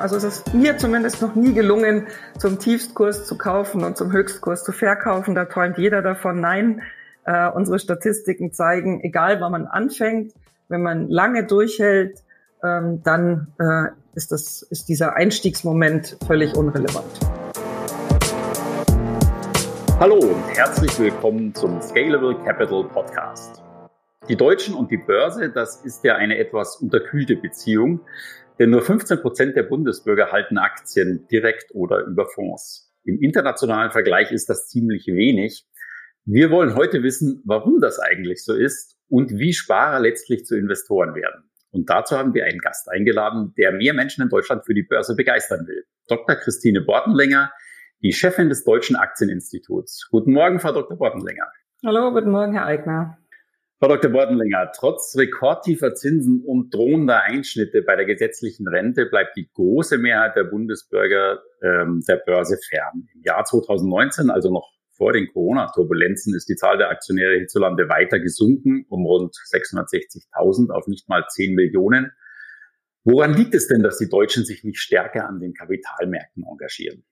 Also es ist mir zumindest noch nie gelungen, zum Tiefstkurs zu kaufen und zum Höchstkurs zu verkaufen. Da träumt jeder davon. Nein, äh, unsere Statistiken zeigen, egal wann man anfängt, wenn man lange durchhält, ähm, dann äh, ist, das, ist dieser Einstiegsmoment völlig unrelevant. Hallo und herzlich willkommen zum Scalable Capital Podcast. Die Deutschen und die Börse, das ist ja eine etwas unterkühlte Beziehung, denn nur 15 Prozent der Bundesbürger halten Aktien direkt oder über Fonds. Im internationalen Vergleich ist das ziemlich wenig. Wir wollen heute wissen, warum das eigentlich so ist und wie Sparer letztlich zu Investoren werden. Und dazu haben wir einen Gast eingeladen, der mehr Menschen in Deutschland für die Börse begeistern will. Dr. Christine Bortenlänger, die Chefin des Deutschen Aktieninstituts. Guten Morgen, Frau Dr. Bortenlänger. Hallo, guten Morgen, Herr Eigner. Frau Dr. Bordenlinger, trotz rekordtiefer Zinsen und drohender Einschnitte bei der gesetzlichen Rente bleibt die große Mehrheit der Bundesbürger ähm, der Börse fern. Im Jahr 2019, also noch vor den Corona-Turbulenzen, ist die Zahl der Aktionäre hierzulande weiter gesunken, um rund 660.000 auf nicht mal 10 Millionen. Woran liegt es denn, dass die Deutschen sich nicht stärker an den Kapitalmärkten engagieren?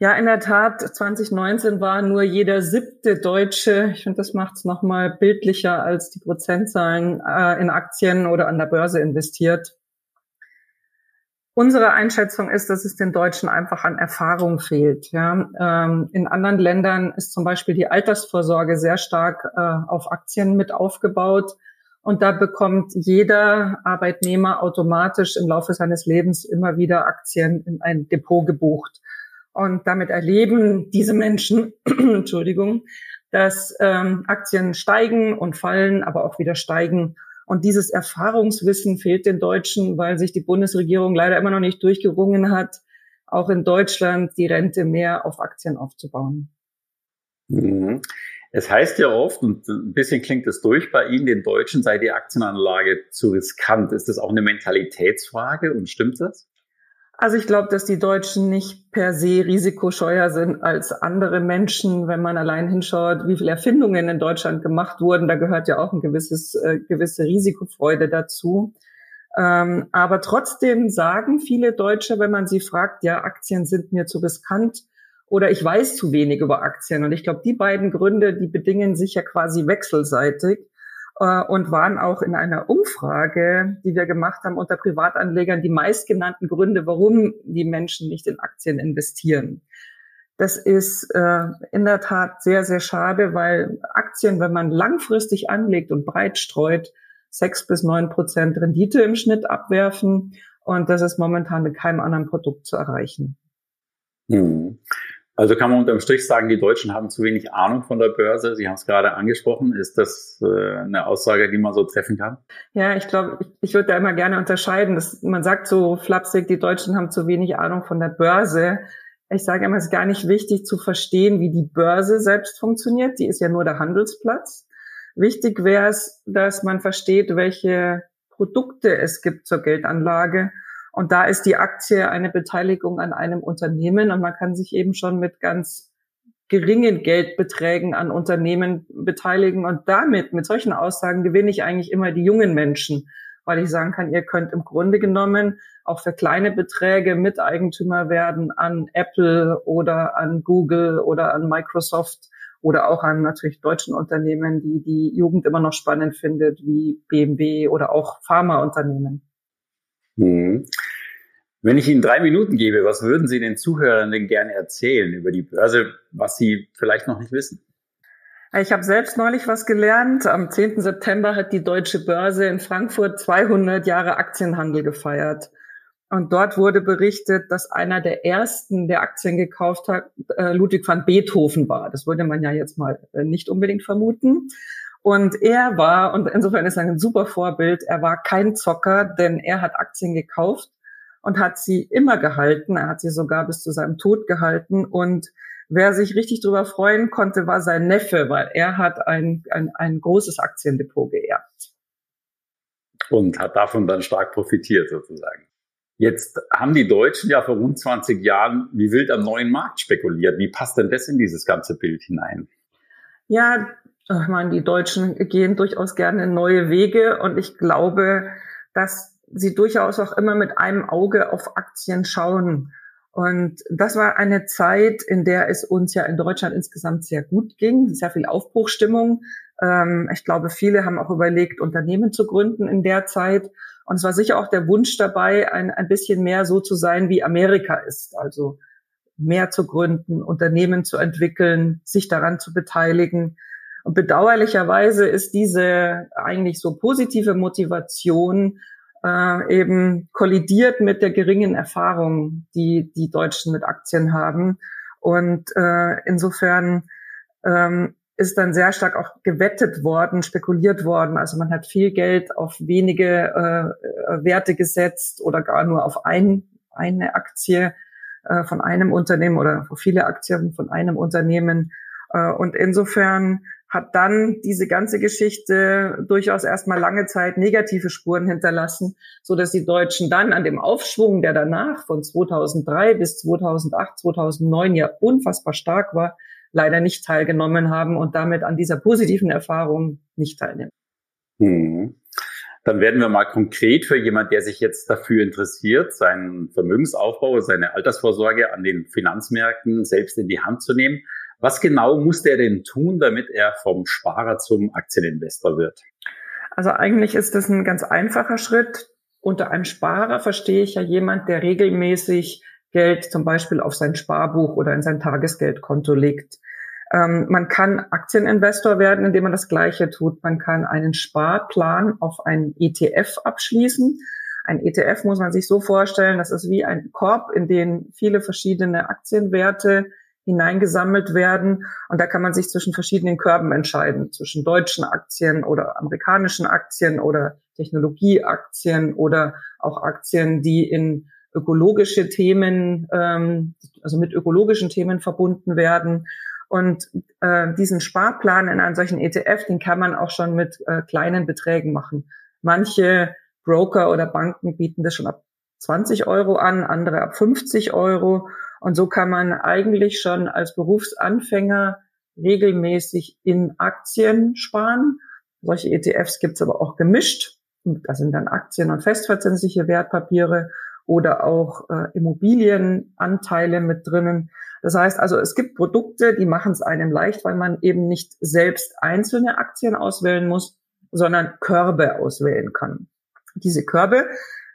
Ja, in der Tat, 2019 war nur jeder siebte Deutsche, ich finde, das macht es nochmal bildlicher als die Prozentzahlen, äh, in Aktien oder an der Börse investiert. Unsere Einschätzung ist, dass es den Deutschen einfach an Erfahrung fehlt. Ja. Ähm, in anderen Ländern ist zum Beispiel die Altersvorsorge sehr stark äh, auf Aktien mit aufgebaut. Und da bekommt jeder Arbeitnehmer automatisch im Laufe seines Lebens immer wieder Aktien in ein Depot gebucht. Und damit erleben diese Menschen, Entschuldigung, dass ähm, Aktien steigen und fallen, aber auch wieder steigen. Und dieses Erfahrungswissen fehlt den Deutschen, weil sich die Bundesregierung leider immer noch nicht durchgerungen hat, auch in Deutschland die Rente mehr auf Aktien aufzubauen. Mhm. Es heißt ja oft, und ein bisschen klingt es durch bei Ihnen, den Deutschen sei die Aktienanlage zu riskant. Ist das auch eine Mentalitätsfrage und stimmt das? Also ich glaube, dass die Deutschen nicht per se risikoscheuer sind als andere Menschen, wenn man allein hinschaut, wie viele Erfindungen in Deutschland gemacht wurden. Da gehört ja auch ein gewisses, äh, gewisse Risikofreude dazu. Ähm, aber trotzdem sagen viele Deutsche, wenn man sie fragt, ja, Aktien sind mir zu riskant oder ich weiß zu wenig über Aktien. Und ich glaube, die beiden Gründe, die bedingen sich ja quasi wechselseitig. Äh, und waren auch in einer Umfrage, die wir gemacht haben unter Privatanlegern, die meistgenannten Gründe, warum die Menschen nicht in Aktien investieren. Das ist äh, in der Tat sehr, sehr schade, weil Aktien, wenn man langfristig anlegt und breit streut, sechs bis neun Prozent Rendite im Schnitt abwerfen. Und das ist momentan mit keinem anderen Produkt zu erreichen. Hm. Also kann man unterm Strich sagen, die Deutschen haben zu wenig Ahnung von der Börse. Sie haben es gerade angesprochen. Ist das äh, eine Aussage, die man so treffen kann? Ja, ich glaube, ich, ich würde da immer gerne unterscheiden. Dass, man sagt so flapsig, die Deutschen haben zu wenig Ahnung von der Börse. Ich sage immer, es ist gar nicht wichtig zu verstehen, wie die Börse selbst funktioniert. Die ist ja nur der Handelsplatz. Wichtig wäre es, dass man versteht, welche Produkte es gibt zur Geldanlage und da ist die Aktie eine Beteiligung an einem Unternehmen und man kann sich eben schon mit ganz geringen Geldbeträgen an Unternehmen beteiligen. Und damit, mit solchen Aussagen, gewinne ich eigentlich immer die jungen Menschen, weil ich sagen kann, ihr könnt im Grunde genommen auch für kleine Beträge Miteigentümer werden an Apple oder an Google oder an Microsoft oder auch an natürlich deutschen Unternehmen, die die Jugend immer noch spannend findet, wie BMW oder auch Pharmaunternehmen. Mhm. Wenn ich Ihnen drei Minuten gebe, was würden Sie den Zuhörern denn gerne erzählen über die Börse, was Sie vielleicht noch nicht wissen? Ich habe selbst neulich was gelernt. Am 10. September hat die Deutsche Börse in Frankfurt 200 Jahre Aktienhandel gefeiert. Und dort wurde berichtet, dass einer der ersten, der Aktien gekauft hat, äh, Ludwig van Beethoven war. Das würde man ja jetzt mal äh, nicht unbedingt vermuten. Und er war, und insofern ist er ein super Vorbild, er war kein Zocker, denn er hat Aktien gekauft und hat sie immer gehalten. Er hat sie sogar bis zu seinem Tod gehalten. Und wer sich richtig darüber freuen konnte, war sein Neffe, weil er hat ein, ein, ein großes Aktiendepot geerbt. Und hat davon dann stark profitiert sozusagen. Jetzt haben die Deutschen ja vor rund 20 Jahren wie wild am neuen Markt spekuliert. Wie passt denn das in dieses ganze Bild hinein? Ja, ich meine, die Deutschen gehen durchaus gerne neue Wege und ich glaube, dass sie durchaus auch immer mit einem Auge auf Aktien schauen. Und das war eine Zeit, in der es uns ja in Deutschland insgesamt sehr gut ging, sehr viel Aufbruchstimmung. Ähm, ich glaube, viele haben auch überlegt, Unternehmen zu gründen in der Zeit. Und es war sicher auch der Wunsch dabei, ein, ein bisschen mehr so zu sein, wie Amerika ist. Also mehr zu gründen, Unternehmen zu entwickeln, sich daran zu beteiligen. Und bedauerlicherweise ist diese eigentlich so positive Motivation äh, eben kollidiert mit der geringen Erfahrung, die die Deutschen mit Aktien haben. Und äh, insofern ähm, ist dann sehr stark auch gewettet worden, spekuliert worden. Also man hat viel Geld auf wenige äh, Werte gesetzt oder gar nur auf ein, eine Aktie äh, von einem Unternehmen oder viele Aktien von einem Unternehmen. Äh, und insofern hat dann diese ganze Geschichte durchaus erstmal lange Zeit negative Spuren hinterlassen, so dass die Deutschen dann an dem Aufschwung, der danach von 2003 bis 2008, 2009 ja unfassbar stark war, leider nicht teilgenommen haben und damit an dieser positiven Erfahrung nicht teilnehmen. Hm. Dann werden wir mal konkret für jemand, der sich jetzt dafür interessiert, seinen Vermögensaufbau, seine Altersvorsorge an den Finanzmärkten selbst in die Hand zu nehmen. Was genau muss der denn tun, damit er vom Sparer zum Aktieninvestor wird? Also eigentlich ist das ein ganz einfacher Schritt. Unter einem Sparer verstehe ich ja jemand, der regelmäßig Geld zum Beispiel auf sein Sparbuch oder in sein Tagesgeldkonto legt. Ähm, man kann Aktieninvestor werden, indem man das Gleiche tut. Man kann einen Sparplan auf einen ETF abschließen. Ein ETF muss man sich so vorstellen, das ist wie ein Korb, in den viele verschiedene Aktienwerte hineingesammelt werden. Und da kann man sich zwischen verschiedenen Körben entscheiden, zwischen deutschen Aktien oder amerikanischen Aktien oder Technologieaktien oder auch Aktien, die in ökologische Themen, ähm, also mit ökologischen Themen verbunden werden. Und äh, diesen Sparplan in einem solchen ETF, den kann man auch schon mit äh, kleinen Beträgen machen. Manche Broker oder Banken bieten das schon ab 20 Euro an, andere ab 50 Euro. Und so kann man eigentlich schon als Berufsanfänger regelmäßig in Aktien sparen. Solche ETFs gibt's aber auch gemischt. Da sind dann Aktien und festverzinsliche Wertpapiere oder auch äh, Immobilienanteile mit drinnen. Das heißt also, es gibt Produkte, die machen es einem leicht, weil man eben nicht selbst einzelne Aktien auswählen muss, sondern Körbe auswählen kann. Diese Körbe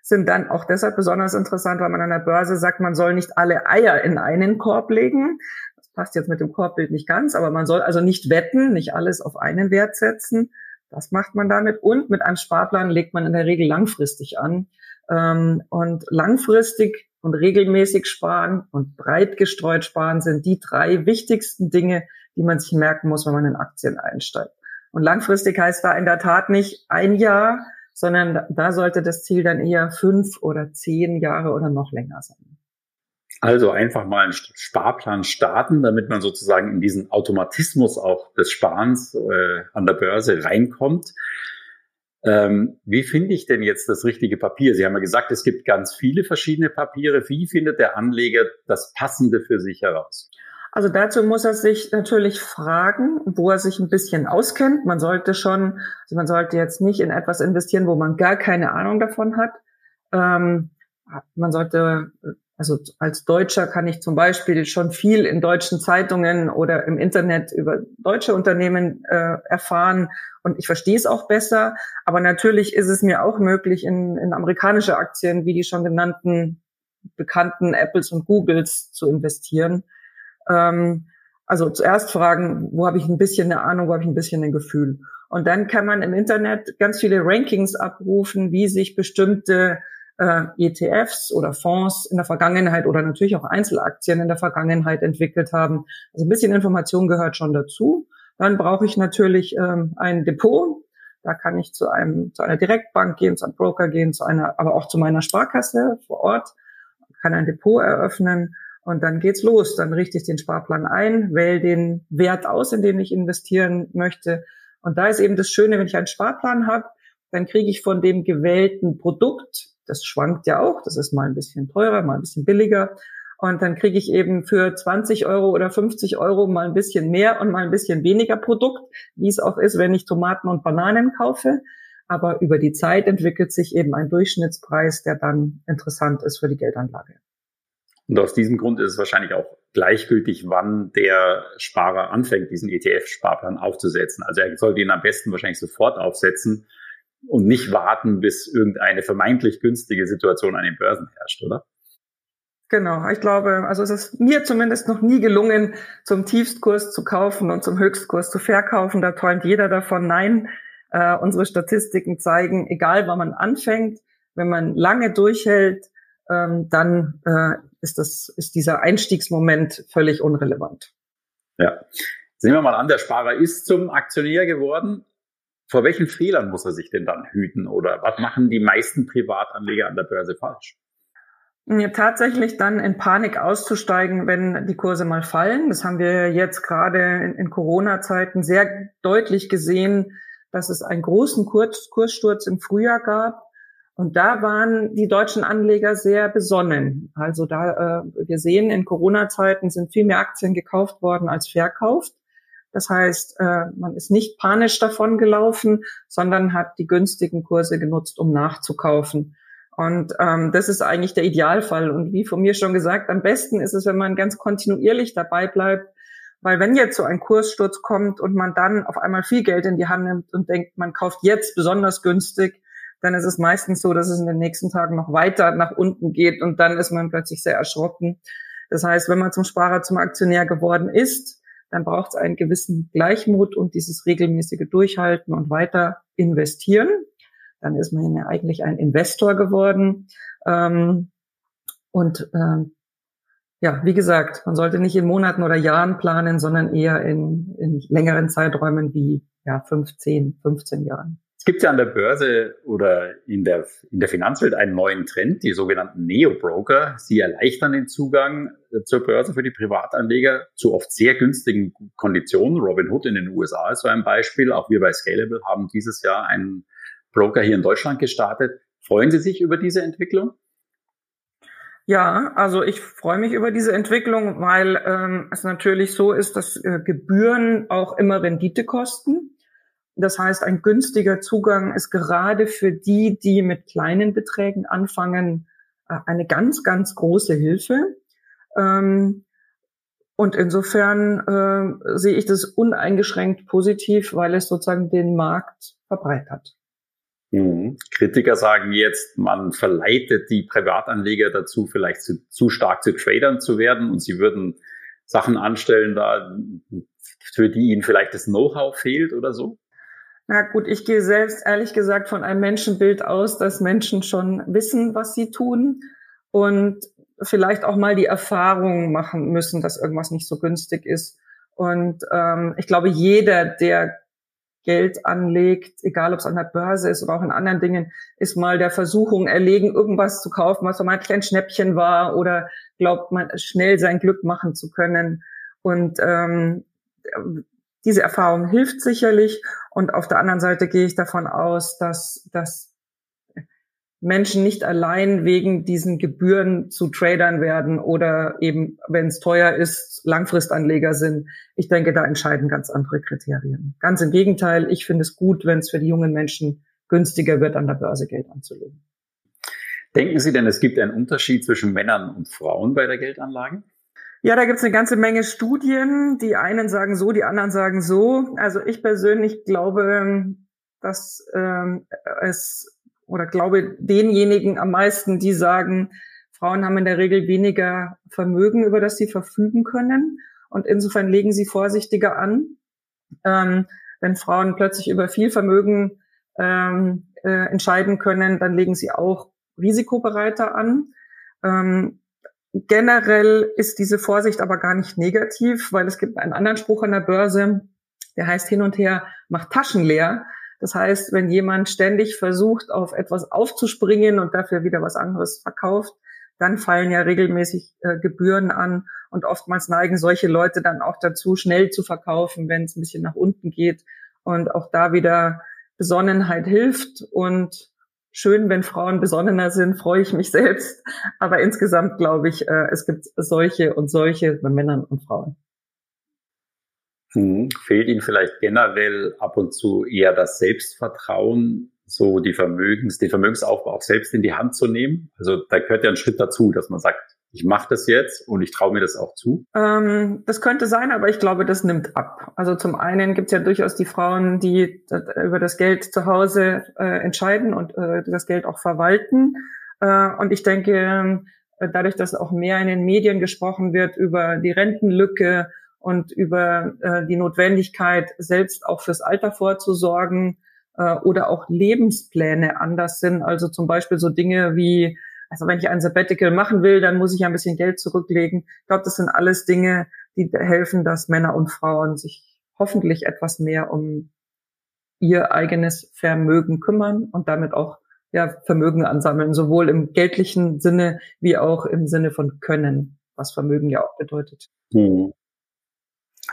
sind dann auch deshalb besonders interessant, weil man an der Börse sagt, man soll nicht alle Eier in einen Korb legen. Das passt jetzt mit dem Korbbild nicht ganz, aber man soll also nicht wetten, nicht alles auf einen Wert setzen. Das macht man damit. Und mit einem Sparplan legt man in der Regel langfristig an. Ähm, und langfristig und regelmäßig sparen und breit gestreut sparen sind die drei wichtigsten Dinge, die man sich merken muss, wenn man in Aktien einsteigt. Und langfristig heißt da in der Tat nicht ein Jahr, sondern da sollte das Ziel dann eher fünf oder zehn Jahre oder noch länger sein. Also einfach mal einen Sparplan starten, damit man sozusagen in diesen Automatismus auch des Sparens äh, an der Börse reinkommt. Ähm, wie finde ich denn jetzt das richtige Papier? Sie haben ja gesagt, es gibt ganz viele verschiedene Papiere. Wie findet der Anleger das Passende für sich heraus? Also dazu muss er sich natürlich fragen, wo er sich ein bisschen auskennt. Man sollte schon, also man sollte jetzt nicht in etwas investieren, wo man gar keine Ahnung davon hat. Ähm, man sollte, also als Deutscher kann ich zum Beispiel schon viel in deutschen Zeitungen oder im Internet über deutsche Unternehmen äh, erfahren und ich verstehe es auch besser. Aber natürlich ist es mir auch möglich, in, in amerikanische Aktien wie die schon genannten bekannten Apples und Googles zu investieren. Ähm, also zuerst fragen, wo habe ich ein bisschen eine Ahnung, wo habe ich ein bisschen ein Gefühl. Und dann kann man im Internet ganz viele Rankings abrufen, wie sich bestimmte äh, ETFs oder Fonds in der Vergangenheit oder natürlich auch Einzelaktien in der Vergangenheit entwickelt haben. Also ein bisschen Information gehört schon dazu. Dann brauche ich natürlich ähm, ein Depot. Da kann ich zu einem zu einer Direktbank gehen, zu einem Broker gehen, zu einer, aber auch zu meiner Sparkasse vor Ort, kann ein Depot eröffnen und dann geht's los. Dann richte ich den Sparplan ein, wähle den Wert aus, in den ich investieren möchte. Und da ist eben das Schöne, wenn ich einen Sparplan habe, dann kriege ich von dem gewählten Produkt, das schwankt ja auch, das ist mal ein bisschen teurer, mal ein bisschen billiger. Und dann kriege ich eben für 20 Euro oder 50 Euro mal ein bisschen mehr und mal ein bisschen weniger Produkt, wie es auch ist, wenn ich Tomaten und Bananen kaufe. Aber über die Zeit entwickelt sich eben ein Durchschnittspreis, der dann interessant ist für die Geldanlage. Und aus diesem Grund ist es wahrscheinlich auch gleichgültig, wann der Sparer anfängt, diesen ETF-Sparplan aufzusetzen. Also er sollte ihn am besten wahrscheinlich sofort aufsetzen und nicht warten, bis irgendeine vermeintlich günstige Situation an den Börsen herrscht, oder? Genau, ich glaube, also es ist mir zumindest noch nie gelungen, zum Tiefstkurs zu kaufen und zum Höchstkurs zu verkaufen. Da träumt jeder davon. Nein, äh, unsere Statistiken zeigen, egal wann man anfängt, wenn man lange durchhält, ähm, dann äh, ist das ist dieser Einstiegsmoment völlig unrelevant. Ja, sehen wir mal an, der Sparer ist zum Aktionär geworden. Vor welchen Fehlern muss er sich denn dann hüten oder was machen die meisten Privatanleger an der Börse falsch? Ja, tatsächlich dann in Panik auszusteigen, wenn die Kurse mal fallen. Das haben wir jetzt gerade in, in Corona-Zeiten sehr deutlich gesehen, dass es einen großen Kurs, Kurssturz im Frühjahr gab. Und da waren die deutschen Anleger sehr besonnen. Also da, äh, wir sehen, in Corona-Zeiten sind viel mehr Aktien gekauft worden als verkauft. Das heißt, äh, man ist nicht panisch davon gelaufen, sondern hat die günstigen Kurse genutzt, um nachzukaufen. Und ähm, das ist eigentlich der Idealfall. Und wie von mir schon gesagt, am besten ist es, wenn man ganz kontinuierlich dabei bleibt. Weil wenn jetzt so ein Kurssturz kommt und man dann auf einmal viel Geld in die Hand nimmt und denkt, man kauft jetzt besonders günstig, dann ist es meistens so, dass es in den nächsten Tagen noch weiter nach unten geht und dann ist man plötzlich sehr erschrocken. Das heißt, wenn man zum Sparer, zum Aktionär geworden ist, dann braucht es einen gewissen Gleichmut und dieses regelmäßige Durchhalten und weiter investieren dann ist man ja eigentlich ein Investor geworden. Ähm, und ähm, ja, wie gesagt, man sollte nicht in Monaten oder Jahren planen, sondern eher in, in längeren Zeiträumen wie ja, 15, 15 Jahren. Es gibt ja an der Börse oder in der, in der Finanzwelt einen neuen Trend, die sogenannten Neo-Broker. Sie erleichtern den Zugang äh, zur Börse für die Privatanleger zu oft sehr günstigen Konditionen. Robinhood in den USA ist so ein Beispiel. Auch wir bei Scalable haben dieses Jahr einen Broker hier in Deutschland gestartet. Freuen Sie sich über diese Entwicklung? Ja, also ich freue mich über diese Entwicklung, weil ähm, es natürlich so ist, dass äh, Gebühren auch immer Rendite kosten. Das heißt, ein günstiger Zugang ist gerade für die, die mit kleinen Beträgen anfangen, äh, eine ganz, ganz große Hilfe. Ähm, und insofern äh, sehe ich das uneingeschränkt positiv, weil es sozusagen den Markt verbreitert. Mhm. Kritiker sagen jetzt, man verleitet die Privatanleger dazu, vielleicht zu, zu stark zu Tradern zu werden und sie würden Sachen anstellen, da, für die ihnen vielleicht das Know-how fehlt oder so? Na gut, ich gehe selbst ehrlich gesagt von einem Menschenbild aus, dass Menschen schon wissen, was sie tun und vielleicht auch mal die Erfahrung machen müssen, dass irgendwas nicht so günstig ist. Und ähm, ich glaube, jeder, der Geld anlegt, egal ob es an der Börse ist oder auch in anderen Dingen, ist mal der Versuchung erlegen, irgendwas zu kaufen, was vermeintlich ein Schnäppchen war oder glaubt man schnell sein Glück machen zu können. Und ähm, diese Erfahrung hilft sicherlich. Und auf der anderen Seite gehe ich davon aus, dass, dass Menschen nicht allein wegen diesen Gebühren zu Tradern werden oder eben, wenn es teuer ist, Langfristanleger sind. Ich denke, da entscheiden ganz andere Kriterien. Ganz im Gegenteil, ich finde es gut, wenn es für die jungen Menschen günstiger wird, an der Börse Geld anzulegen. Denken Sie denn, es gibt einen Unterschied zwischen Männern und Frauen bei der Geldanlage? Ja, da gibt es eine ganze Menge Studien. Die einen sagen so, die anderen sagen so. Also ich persönlich glaube, dass ähm, es oder glaube denjenigen am meisten, die sagen, Frauen haben in der Regel weniger Vermögen, über das sie verfügen können. Und insofern legen sie vorsichtiger an. Ähm, wenn Frauen plötzlich über viel Vermögen ähm, äh, entscheiden können, dann legen sie auch risikobereiter an. Ähm, generell ist diese Vorsicht aber gar nicht negativ, weil es gibt einen anderen Spruch an der Börse, der heißt hin und her, macht Taschen leer. Das heißt, wenn jemand ständig versucht, auf etwas aufzuspringen und dafür wieder was anderes verkauft, dann fallen ja regelmäßig äh, Gebühren an und oftmals neigen solche Leute dann auch dazu, schnell zu verkaufen, wenn es ein bisschen nach unten geht. Und auch da wieder Besonnenheit hilft und schön, wenn Frauen besonnener sind, freue ich mich selbst. Aber insgesamt glaube ich, äh, es gibt solche und solche bei Männern und Frauen. Hm. Fehlt Ihnen vielleicht generell ab und zu eher das Selbstvertrauen, so die Vermögens, den Vermögensaufbau auch selbst in die Hand zu nehmen? Also da gehört ja ein Schritt dazu, dass man sagt, ich mache das jetzt und ich traue mir das auch zu? Ähm, das könnte sein, aber ich glaube, das nimmt ab. Also zum einen gibt es ja durchaus die Frauen, die über das Geld zu Hause äh, entscheiden und äh, das Geld auch verwalten. Äh, und ich denke, äh, dadurch, dass auch mehr in den Medien gesprochen wird über die Rentenlücke und über äh, die Notwendigkeit, selbst auch fürs Alter vorzusorgen äh, oder auch Lebenspläne anders sind. Also zum Beispiel so Dinge wie also wenn ich ein Sabbatical machen will, dann muss ich ein bisschen Geld zurücklegen. Ich glaube, das sind alles Dinge, die helfen, dass Männer und Frauen sich hoffentlich etwas mehr um ihr eigenes Vermögen kümmern und damit auch ja, Vermögen ansammeln, sowohl im geldlichen Sinne wie auch im Sinne von Können, was Vermögen ja auch bedeutet. Mhm.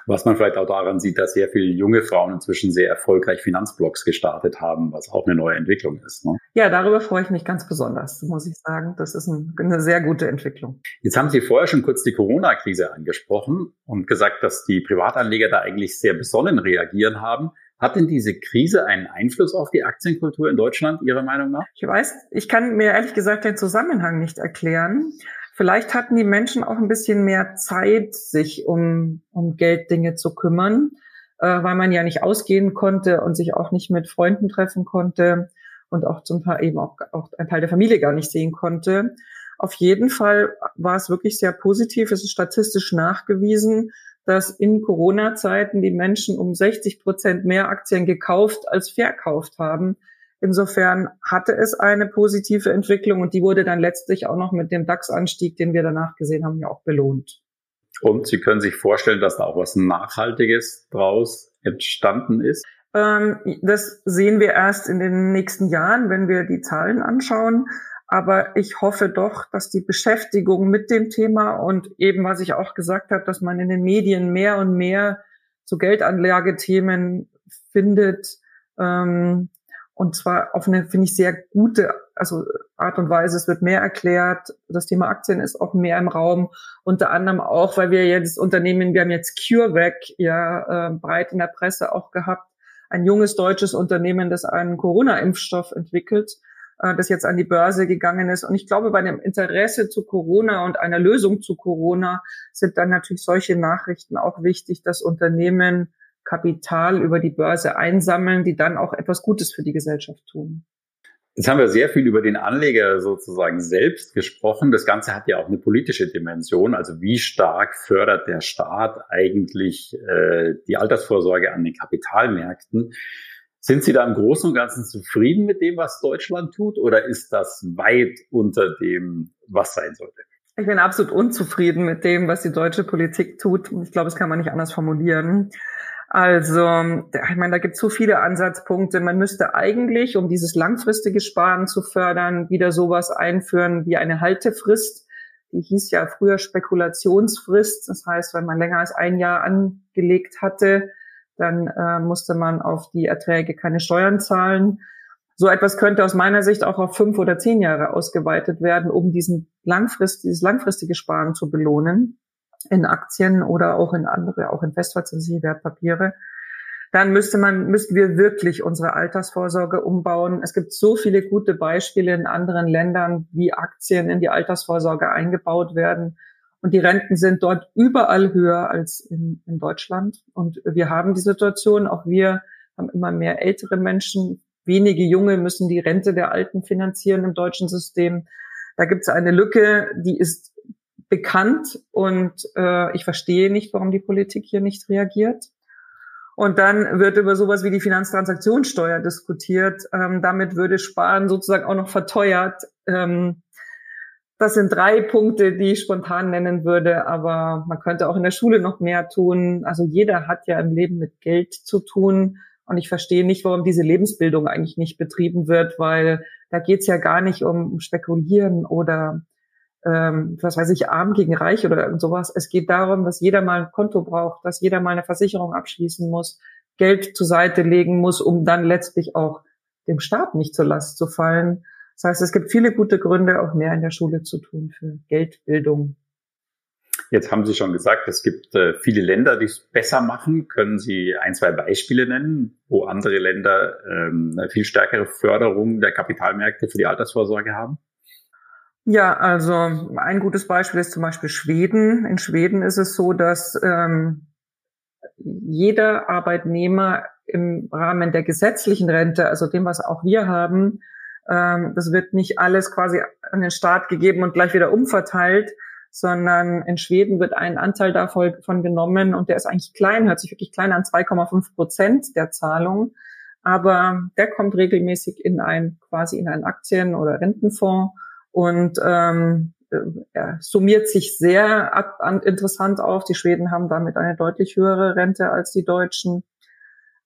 Was man vielleicht auch daran sieht, dass sehr viele junge Frauen inzwischen sehr erfolgreich Finanzblogs gestartet haben, was auch eine neue Entwicklung ist. Ne? Ja, darüber freue ich mich ganz besonders, muss ich sagen. Das ist ein, eine sehr gute Entwicklung. Jetzt haben Sie vorher schon kurz die Corona-Krise angesprochen und gesagt, dass die Privatanleger da eigentlich sehr besonnen reagieren haben. Hat denn diese Krise einen Einfluss auf die Aktienkultur in Deutschland, Ihrer Meinung nach? Ich weiß, ich kann mir ehrlich gesagt den Zusammenhang nicht erklären. Vielleicht hatten die Menschen auch ein bisschen mehr Zeit, sich um, um Gelddinge zu kümmern, äh, weil man ja nicht ausgehen konnte und sich auch nicht mit Freunden treffen konnte und auch zum Teil eben auch, auch ein Teil der Familie gar nicht sehen konnte. Auf jeden Fall war es wirklich sehr positiv. Es ist statistisch nachgewiesen, dass in Corona-Zeiten die Menschen um 60 Prozent mehr Aktien gekauft als verkauft haben. Insofern hatte es eine positive Entwicklung und die wurde dann letztlich auch noch mit dem DAX-Anstieg, den wir danach gesehen haben, ja auch belohnt. Und Sie können sich vorstellen, dass da auch was Nachhaltiges draus entstanden ist? Ähm, das sehen wir erst in den nächsten Jahren, wenn wir die Zahlen anschauen. Aber ich hoffe doch, dass die Beschäftigung mit dem Thema und eben, was ich auch gesagt habe, dass man in den Medien mehr und mehr zu Geldanlagethemen findet, ähm, und zwar auf eine, finde ich, sehr gute also Art und Weise. Es wird mehr erklärt. Das Thema Aktien ist auch mehr im Raum. Unter anderem auch, weil wir jetzt Unternehmen, wir haben jetzt CureVac ja äh, breit in der Presse auch gehabt. Ein junges deutsches Unternehmen, das einen Corona-Impfstoff entwickelt, äh, das jetzt an die Börse gegangen ist. Und ich glaube, bei dem Interesse zu Corona und einer Lösung zu Corona sind dann natürlich solche Nachrichten auch wichtig, dass Unternehmen Kapital über die Börse einsammeln, die dann auch etwas Gutes für die Gesellschaft tun. Jetzt haben wir sehr viel über den Anleger sozusagen selbst gesprochen. Das Ganze hat ja auch eine politische Dimension. Also wie stark fördert der Staat eigentlich äh, die Altersvorsorge an den Kapitalmärkten? Sind Sie da im Großen und Ganzen zufrieden mit dem, was Deutschland tut, oder ist das weit unter dem, was sein sollte? Ich bin absolut unzufrieden mit dem, was die deutsche Politik tut. Ich glaube, das kann man nicht anders formulieren. Also, ich meine, da gibt es so viele Ansatzpunkte. Man müsste eigentlich, um dieses langfristige Sparen zu fördern, wieder sowas einführen wie eine Haltefrist. Die hieß ja früher Spekulationsfrist. Das heißt, wenn man länger als ein Jahr angelegt hatte, dann äh, musste man auf die Erträge keine Steuern zahlen. So etwas könnte aus meiner Sicht auch auf fünf oder zehn Jahre ausgeweitet werden, um diesen langfrist, dieses langfristige Sparen zu belohnen in Aktien oder auch in andere, auch in festverzinsliche Wertpapiere, dann müsste man, müssten wir wirklich unsere Altersvorsorge umbauen. Es gibt so viele gute Beispiele in anderen Ländern, wie Aktien in die Altersvorsorge eingebaut werden. Und die Renten sind dort überall höher als in, in Deutschland. Und wir haben die Situation, auch wir haben immer mehr ältere Menschen. Wenige Junge müssen die Rente der Alten finanzieren im deutschen System. Da gibt es eine Lücke, die ist bekannt und äh, ich verstehe nicht, warum die Politik hier nicht reagiert. Und dann wird über sowas wie die Finanztransaktionssteuer diskutiert. Ähm, damit würde Sparen sozusagen auch noch verteuert. Ähm, das sind drei Punkte, die ich spontan nennen würde, aber man könnte auch in der Schule noch mehr tun. Also jeder hat ja im Leben mit Geld zu tun. Und ich verstehe nicht, warum diese Lebensbildung eigentlich nicht betrieben wird, weil da geht's ja gar nicht um Spekulieren oder ähm, was weiß ich, arm gegen reich oder irgend sowas. Es geht darum, dass jeder mal ein Konto braucht, dass jeder mal eine Versicherung abschließen muss, Geld zur Seite legen muss, um dann letztlich auch dem Staat nicht zur Last zu fallen. Das heißt, es gibt viele gute Gründe, auch mehr in der Schule zu tun für Geldbildung. Jetzt haben Sie schon gesagt, es gibt äh, viele Länder, die es besser machen. Können Sie ein, zwei Beispiele nennen, wo andere Länder ähm, eine viel stärkere Förderung der Kapitalmärkte für die Altersvorsorge haben? Ja, also ein gutes Beispiel ist zum Beispiel Schweden. In Schweden ist es so, dass ähm, jeder Arbeitnehmer im Rahmen der gesetzlichen Rente, also dem, was auch wir haben, ähm, das wird nicht alles quasi an den Staat gegeben und gleich wieder umverteilt, sondern in Schweden wird ein Anteil davon genommen und der ist eigentlich klein, hört sich wirklich klein an, 2,5 Prozent der Zahlung. Aber der kommt regelmäßig in ein, quasi in einen Aktien- oder Rentenfonds und ähm, er summiert sich sehr interessant auf. Die Schweden haben damit eine deutlich höhere Rente als die Deutschen.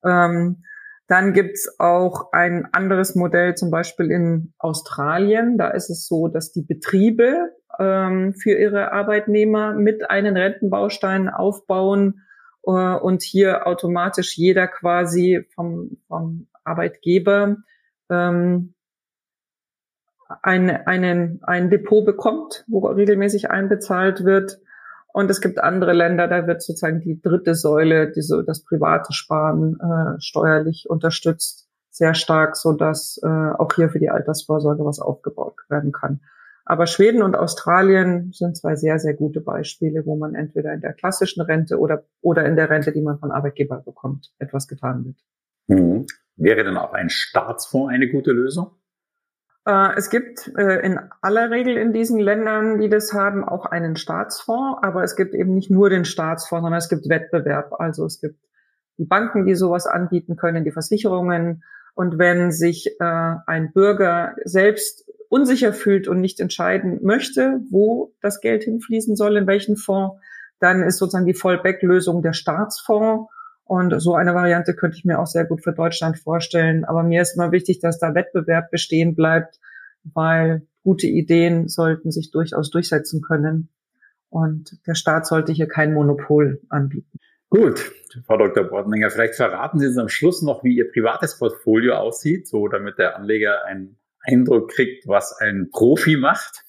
Ähm, dann gibt's auch ein anderes Modell, zum Beispiel in Australien. Da ist es so, dass die Betriebe ähm, für ihre Arbeitnehmer mit einen Rentenbaustein aufbauen äh, und hier automatisch jeder quasi vom, vom Arbeitgeber ähm, ein, einen, ein Depot bekommt, wo regelmäßig einbezahlt wird. Und es gibt andere Länder, da wird sozusagen die dritte Säule, diese, das private Sparen äh, steuerlich unterstützt, sehr stark, so dass äh, auch hier für die Altersvorsorge was aufgebaut werden kann. Aber Schweden und Australien sind zwei sehr, sehr gute Beispiele, wo man entweder in der klassischen Rente oder, oder in der Rente, die man von Arbeitgeber bekommt, etwas getan wird. Mhm. Wäre dann auch ein Staatsfonds eine gute Lösung? Äh, es gibt äh, in aller Regel in diesen Ländern, die das haben, auch einen Staatsfonds, aber es gibt eben nicht nur den Staatsfonds, sondern es gibt Wettbewerb. Also es gibt die Banken, die sowas anbieten können, die Versicherungen. Und wenn sich äh, ein Bürger selbst unsicher fühlt und nicht entscheiden möchte, wo das Geld hinfließen soll, in welchen Fonds, dann ist sozusagen die Fallback-Lösung der Staatsfonds. Und so eine Variante könnte ich mir auch sehr gut für Deutschland vorstellen. Aber mir ist immer wichtig, dass da Wettbewerb bestehen bleibt, weil gute Ideen sollten sich durchaus durchsetzen können. Und der Staat sollte hier kein Monopol anbieten. Gut, Frau Dr. Bortninger, vielleicht verraten Sie uns am Schluss noch, wie Ihr privates Portfolio aussieht, so damit der Anleger einen Eindruck kriegt, was ein Profi macht.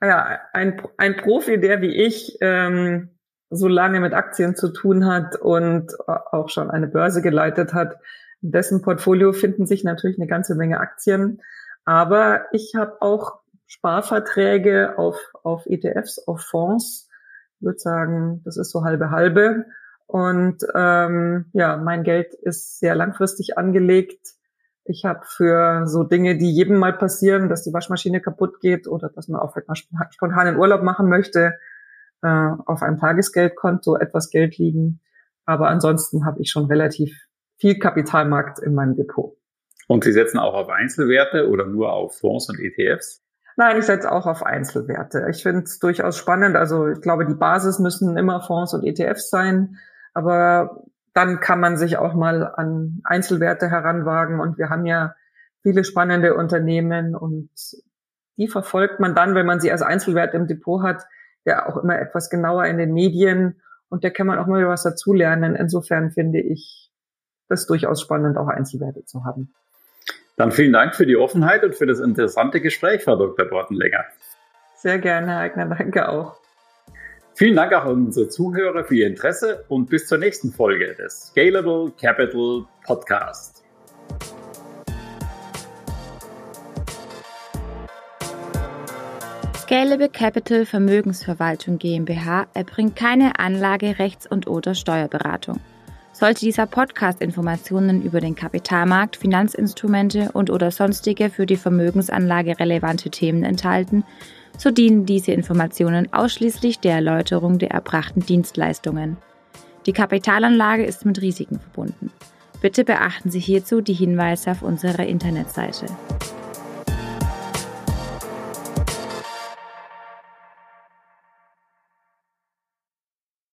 Ja, ein, ein Profi, der wie ich ähm, so lange mit Aktien zu tun hat und auch schon eine Börse geleitet hat, in dessen Portfolio finden sich natürlich eine ganze Menge Aktien. Aber ich habe auch Sparverträge auf, auf ETFs, auf Fonds. Ich würde sagen, das ist so halbe halbe. Und ähm, ja, mein Geld ist sehr langfristig angelegt. Ich habe für so Dinge, die jedem mal passieren, dass die Waschmaschine kaputt geht oder dass man auch mal spontan in Urlaub machen möchte, äh, auf einem Tagesgeldkonto etwas Geld liegen. Aber ansonsten habe ich schon relativ viel Kapitalmarkt in meinem Depot. Und Sie setzen auch auf Einzelwerte oder nur auf Fonds und ETFs? Nein, ich setze auch auf Einzelwerte. Ich finde es durchaus spannend. Also ich glaube, die Basis müssen immer Fonds und ETFs sein. Aber dann kann man sich auch mal an Einzelwerte heranwagen. Und wir haben ja viele spannende Unternehmen und die verfolgt man dann, wenn man sie als Einzelwert im Depot hat, ja auch immer etwas genauer in den Medien und da kann man auch mal was dazulernen. Insofern finde ich das durchaus spannend, auch Einzelwerte zu haben. Dann vielen Dank für die Offenheit und für das interessante Gespräch, Frau Dr. Bortenlänger. Sehr gerne, Herr Eigner, danke auch. Vielen Dank auch an unsere Zuhörer für Ihr Interesse und bis zur nächsten Folge des Scalable Capital Podcast. Scalable Capital Vermögensverwaltung GmbH erbringt keine Anlage-, Rechts- und oder Steuerberatung. Sollte dieser Podcast Informationen über den Kapitalmarkt, Finanzinstrumente und oder sonstige für die Vermögensanlage relevante Themen enthalten, so dienen diese Informationen ausschließlich der Erläuterung der erbrachten Dienstleistungen. Die Kapitalanlage ist mit Risiken verbunden. Bitte beachten Sie hierzu die Hinweise auf unserer Internetseite.